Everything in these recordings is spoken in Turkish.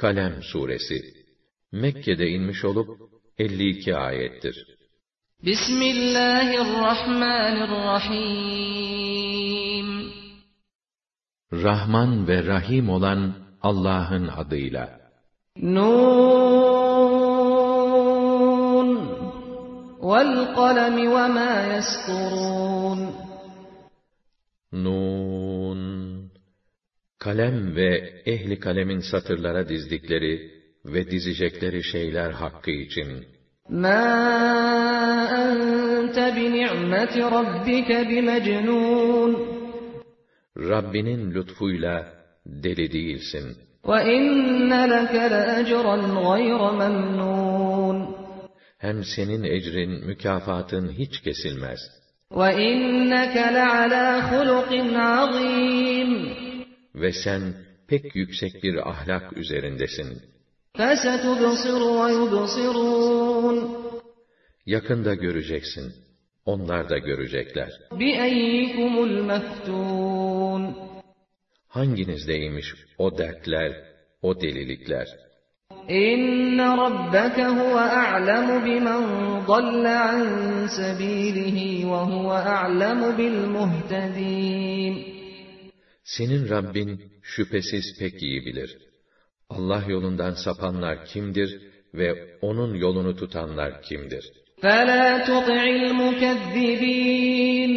Kalem suresi Mekke'de inmiş olup 52 ayettir. Bismillahirrahmanirrahim Rahman ve Rahim olan Allah'ın adıyla. Nun vel kalemi ve ma yasturun kalem ve ehli kalemin satırlara dizdikleri ve dizecekleri şeyler hakkı için. مَا أَنْتَ بِنِعْمَةِ رَبِّكَ بِمَجْنُونَ Rabbinin lütfuyla deli değilsin. وَإِنَّ لَكَ لَأَجْرًا غَيْرَ مَمْنُونَ Hem senin ecrin, mükafatın hiç kesilmez. وَإِنَّكَ لَعَلَى خُلُقٍ عَظِيمٍ ve sen pek yüksek bir ahlak üzerindesin. Yakında göreceksin. Onlar da görecekler. Hanginizdeymiş o dertler, o delilikler? İnne rabbeke huve a'lemu bimen dalle an sebilihi ve huve a'lemu bil muhtedin. Senin Rabbin şüphesiz pek iyi bilir. Allah yolundan sapanlar kimdir ve onun yolunu tutanlar kimdir? فَلَا تُطِعِ الْمُكَذِّبِينَ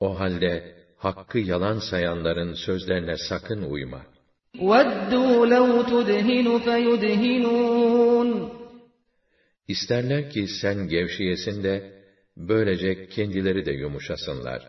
O halde hakkı yalan sayanların sözlerine sakın uyma. وَدُّوا لَوْ تُدْهِنُ فَيُدْهِنُونَ İsterler ki sen gevşeyesin de böylece kendileri de yumuşasınlar.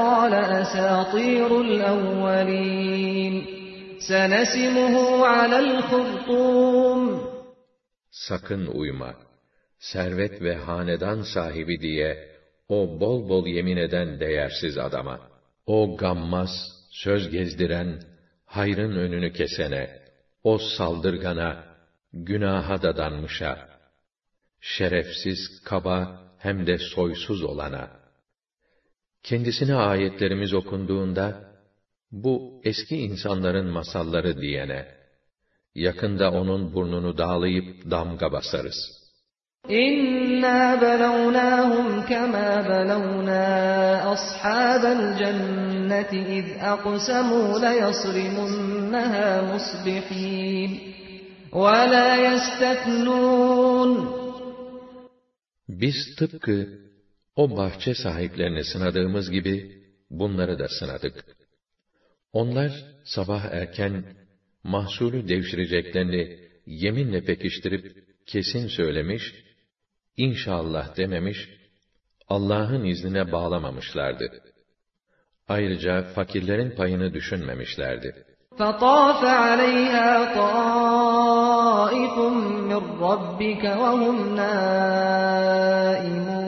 قَالَ أَسَاطِيرُ الْأَوَّلِينَ سَنَسِمُهُ عَلَى الْخُرْطُومِ Sakın uyma. Servet ve hanedan sahibi diye o bol bol yemin eden değersiz adama. O gammaz, söz gezdiren, hayrın önünü kesene, o saldırgana, günaha dadanmışa, şerefsiz, kaba hem de soysuz olana. Kendisine ayetlerimiz okunduğunda, bu eski insanların masalları diyene, yakında onun burnunu dağlayıp damga basarız. İnna belawnahum kema belawna ashabal cenneti iz aqsamu la yasrimunha musbihin ve la yesteknun Biz tıpkı o bahçe sahiplerini sınadığımız gibi bunları da sınadık. Onlar sabah erken mahsulü devşireceklerini yeminle pekiştirip kesin söylemiş, inşallah dememiş, Allah'ın iznine bağlamamışlardı. Ayrıca fakirlerin payını düşünmemişlerdi. فَطَافَ عَلَيْهَا طَائِفٌ مِّن رَّبِّكَ وَهُمْ نَائِمُونَ فَأَصْبَحَتْ كَالصَّرِيمِ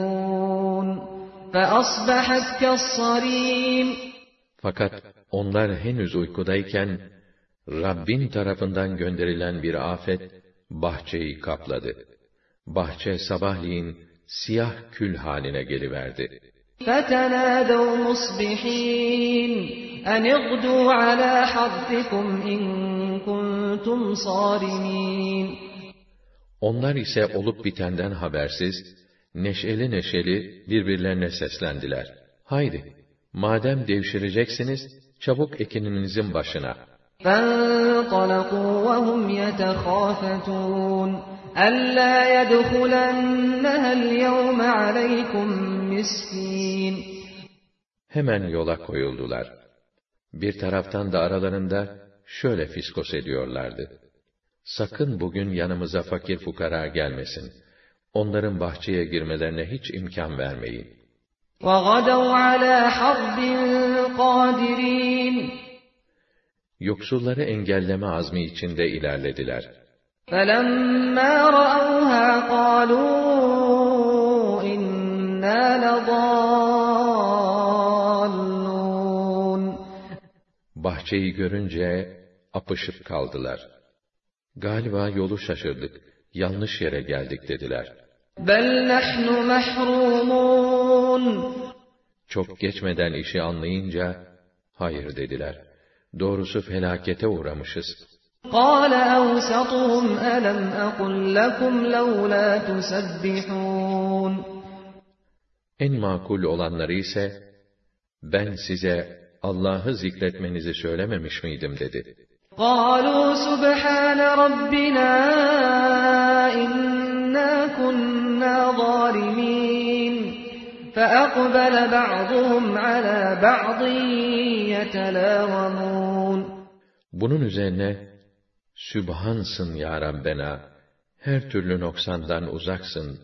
fakat onlar henüz uykudayken, Rabbin tarafından gönderilen bir afet, bahçeyi kapladı. Bahçe sabahleyin siyah kül haline geliverdi. فَتَنَادَوْا مُصْبِحِينَ أَنِ اغْدُوا عَلَى حَرْثِكُمْ اِنْ كُنْتُمْ صَارِمِينَ Onlar ise olup bitenden habersiz, neşeli neşeli birbirlerine seslendiler. Haydi, madem devşireceksiniz, çabuk ekininizin başına. فَانطَلَقُوا وَهُمْ يَتَخَافَتُونَ أَلَّا يَدْخُلَنَّهَا الْيَوْمَ عَلَيْكُمْ مِسْكِينٌ Hemen yola koyuldular. Bir taraftan da aralarında şöyle fiskos ediyorlardı. Sakın bugün yanımıza fakir fukara gelmesin. Onların bahçeye girmelerine hiç imkan vermeyin. وَغَدَوْا عَلَى حَرْدٍ قَادِرِينَ yoksulları engelleme azmi içinde ilerlediler. فَلَمَّا رَأَوْهَا قَالُوا إِنَّا لَضَالُّونَ Bahçeyi görünce apışıp kaldılar. Galiba yolu şaşırdık, yanlış yere geldik dediler. بَلْ نَحْنُ مَحْرُومُونَ Çok geçmeden işi anlayınca, hayır dediler. Doğrusu felakete uğramışız. قَالَ أَوْسَطُهُمْ أَلَمْ أَقُلْ لَكُمْ لَوْلَا تُسَبِّحُونَ En makul olanları ise, ben size Allah'ı zikretmenizi söylememiş miydim dedi. قَالُوا سُبْحَانَ رَبِّنَا إِنَّا كُنَّا ظَالِمِينَ فَأَقْبَلَ بَعْضُهُمْ عَلَى بَعْضٍ يَتَلَاوَمُونَ Bunun üzerine, Sübhansın ya Rabbena, her türlü noksandan uzaksın.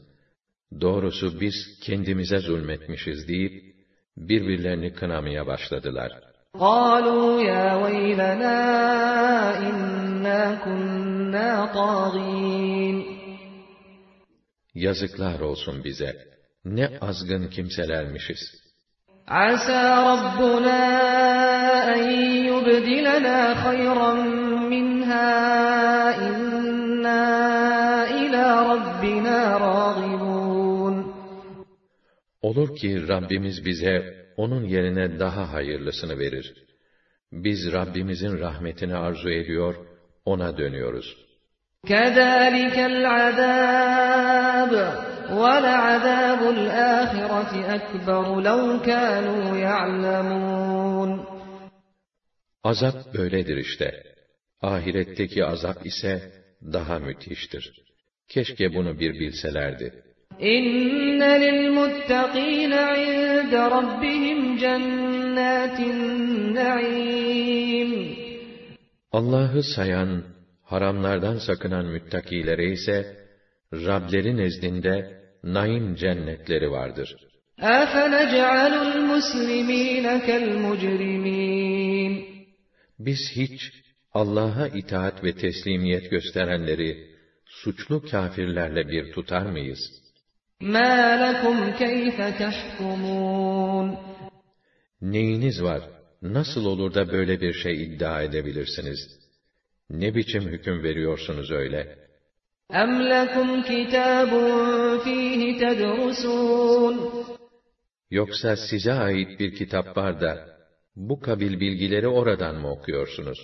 Doğrusu biz kendimize zulmetmişiz deyip, birbirlerini kınamaya başladılar. قَالُوا يَا وَيْلَنَا إِنَّا كُنَّا طَاغِينَ Yazıklar olsun bize. Ne azgın kimselermişiz. عَسَى رَبُّنَا أَن يُبْدِلَنَا خَيْرًا مِنْهَا إِنَّا إِلَى رَبِّنَا راغبون Olur ki Rabbimiz bize onun yerine daha hayırlısını verir. Biz Rabbimizin rahmetini arzu ediyor, ona dönüyoruz. كَذَٰلِكَ الْعَذَابُ وَلَعَذَابُ الْآخِرَةِ أَكْبَرُ لَوْ كَانُوا يَعْلَمُونَ Azap böyledir işte. Ahiretteki azap ise daha müthiştir. Keşke bunu bir bilselerdi. إِنَّ لِلْمُتَّقِينَ عِندَ رَبِّهِمْ جَنَّاتِ النَّعِيمِ Allah'ı sayan, haramlardan sakınan müttakilere ise, Rableri nezdinde naim cennetleri vardır. أَفَنَجْعَلُ الْمُسْلِمِينَ كَالْمُجْرِمِينَ Biz hiç Allah'a itaat ve teslimiyet gösterenleri suçlu kâfirlerle bir tutar mıyız? مَا لَكُمْ كَيْفَ تَحْكُمُونَ Neyiniz var? Nasıl olur da böyle bir şey iddia edebilirsiniz? Ne biçim hüküm veriyorsunuz öyle? أَمْ لَكُمْ كِتَابٌ فِيهِ تَدْرُسُونَ Yoksa size ait bir kitap var da, bu kabil bilgileri oradan mı okuyorsunuz?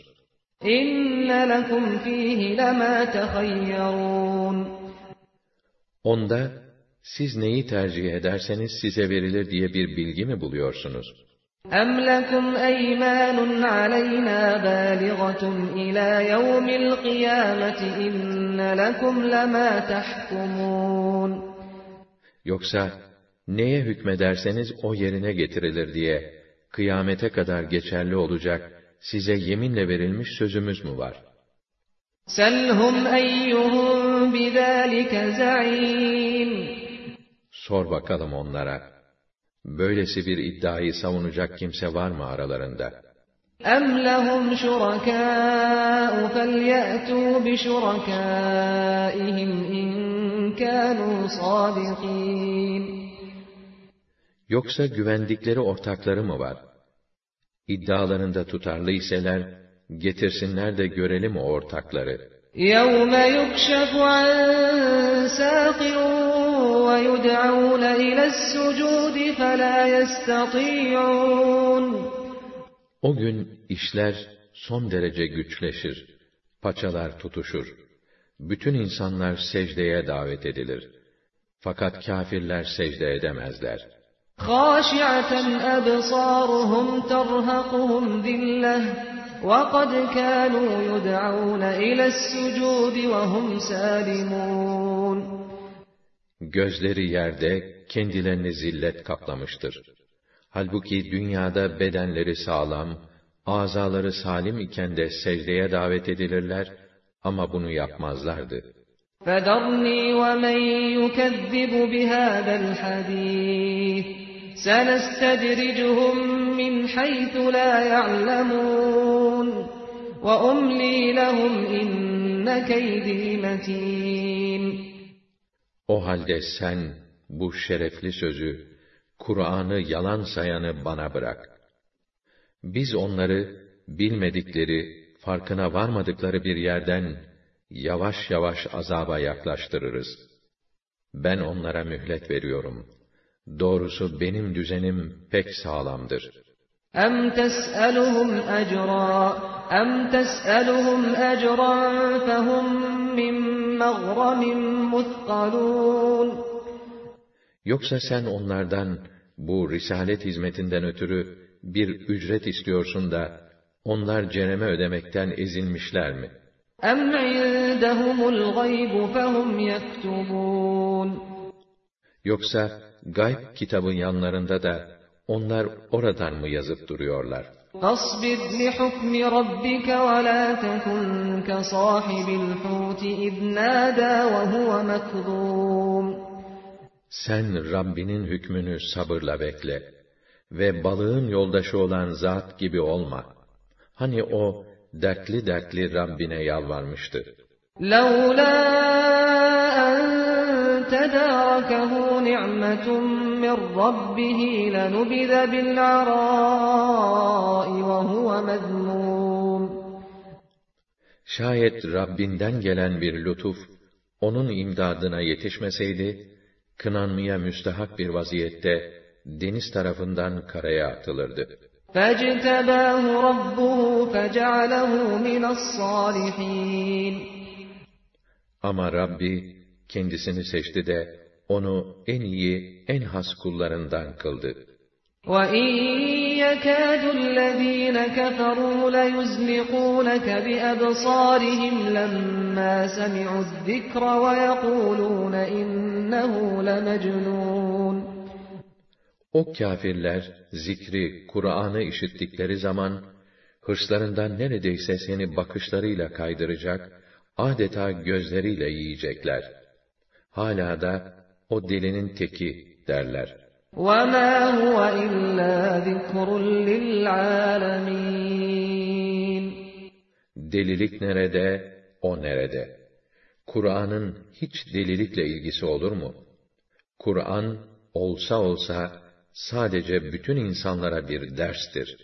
إِنَّ لَكُمْ فِيهِ لَمَا تَخَيَّرُونَ Onda, siz neyi tercih ederseniz size verilir diye bir bilgi mi buluyorsunuz? أَمْ لَكُمْ أَيْمَانٌ عَلَيْنَا بَالِغَةٌ إِلَى يَوْمِ الْقِيَامَةِ إِنَّ لَكُمْ لَمَا تَحْكُمُونَ Yoksa, neye hükmederseniz o yerine getirilir diye, kıyamete kadar geçerli olacak, size yeminle verilmiş sözümüz mü var? سَلْهُمْ أَيُّهُمْ بِذَٰلِكَ زَعِيمٌ Sor bakalım onlara. Böylesi bir iddiayı savunacak kimse var mı aralarında? أَمْ لَهُمْ شُرَكَاءُ فَلْيَأْتُوا بِشُرَكَائِهِمْ إِن كَانُوا صَادِقِينَ Yoksa güvendikleri ortakları mı var? İddialarında tutarlı iseler, getirsinler de görelim o ortakları. يَوْمَ يُكْشَفُ عَن سَاقٍ وَيُدْعَوْنَ إِلَى السُّجُودِ فَلَا يَسْتَطِيعُونَ O gün işler son derece güçleşir. Paçalar tutuşur. Bütün insanlar secdeye davet edilir. Fakat kâfirler secde edemezler. خَاشِعَةً أَبْصَارُهُمْ تَرْهَقُهُمْ ذِلَّةٌ وَقَدْ كَانُوا يُدْعَوْنَ إِلَى السُّجُودِ وَهُمْ سَالِمُونَ Gözleri yerde, kendilerini zillet kaplamıştır. Halbuki dünyada bedenleri sağlam, azaları salim iken de secdeye davet edilirler ama bunu yapmazlardı. فَذَرْنِي وَمَن يُكَذِّبُ بِهَذَا الْحَدِيثِ سَنَسْتَدْرِجُهُم مِّنْ حَيْثُ لَا يَعْلَمُونَ وَأُمْلِي لَهُمْ اِنَّ كَيْدِي مَتِينٌ O halde sen bu şerefli sözü, Kur'an'ı yalan sayanı bana bırak. Biz onları bilmedikleri, farkına varmadıkları bir yerden yavaş yavaş azaba yaklaştırırız. Ben onlara mühlet veriyorum. Doğrusu benim düzenim pek sağlamdır. اَمْ تَسْأَلُهُمْ اَجْرًا اَمْ تَسْأَلُهُمْ اَجْرًا فَهُمْ مِنْ مَغْرَمٍ مُثْقَلُونَ Yoksa sen onlardan bu risalet hizmetinden ötürü bir ücret istiyorsun da onlar cereme ödemekten ezilmişler mi? Yoksa gayb kitabı yanlarında da onlar oradan mı yazıp duruyorlar? فاصبر لحكم ربك ولا تكن كصاحب الحوت إذ نادى وهو مكظوم Sen Rabbinin hükmünü sabırla bekle ve balığın yoldaşı olan zat gibi olma. Hani o dertli dertli Rabbine yalvarmıştı. لولا أن تداركه نعمة من ربه لنبذ بالعراء وهو مذموم Şayet Rabbinden gelen bir lütuf, onun imdadına yetişmeseydi, kınanmaya müstehak bir vaziyette, deniz tarafından karaya atılırdı. فاجتباه ربه فجعله من الصالحين Ama Rabbi, kendisini seçti de, onu en iyi, en has kullarından kıldı. وَإِنْ يَكَادُ الَّذ۪ينَ كَفَرُوا لَيُزْلِقُونَكَ بِأَبْصَارِهِمْ لَمَّا سَمِعُوا الذِّكْرَ وَيَقُولُونَ إِنَّهُ لَمَجْنُونَ O kâfirler, zikri, Kur'an'ı işittikleri zaman, hırslarından neredeyse seni bakışlarıyla kaydıracak, adeta gözleriyle yiyecekler. Hala da, o delinin teki derler. وَمَا هُوَ إِلَّا ذِكْرٌ لِلْعَالَمِينَ Delilik nerede, o nerede? Kur'an'ın hiç delilikle ilgisi olur mu? Kur'an, olsa olsa, sadece bütün insanlara bir derstir.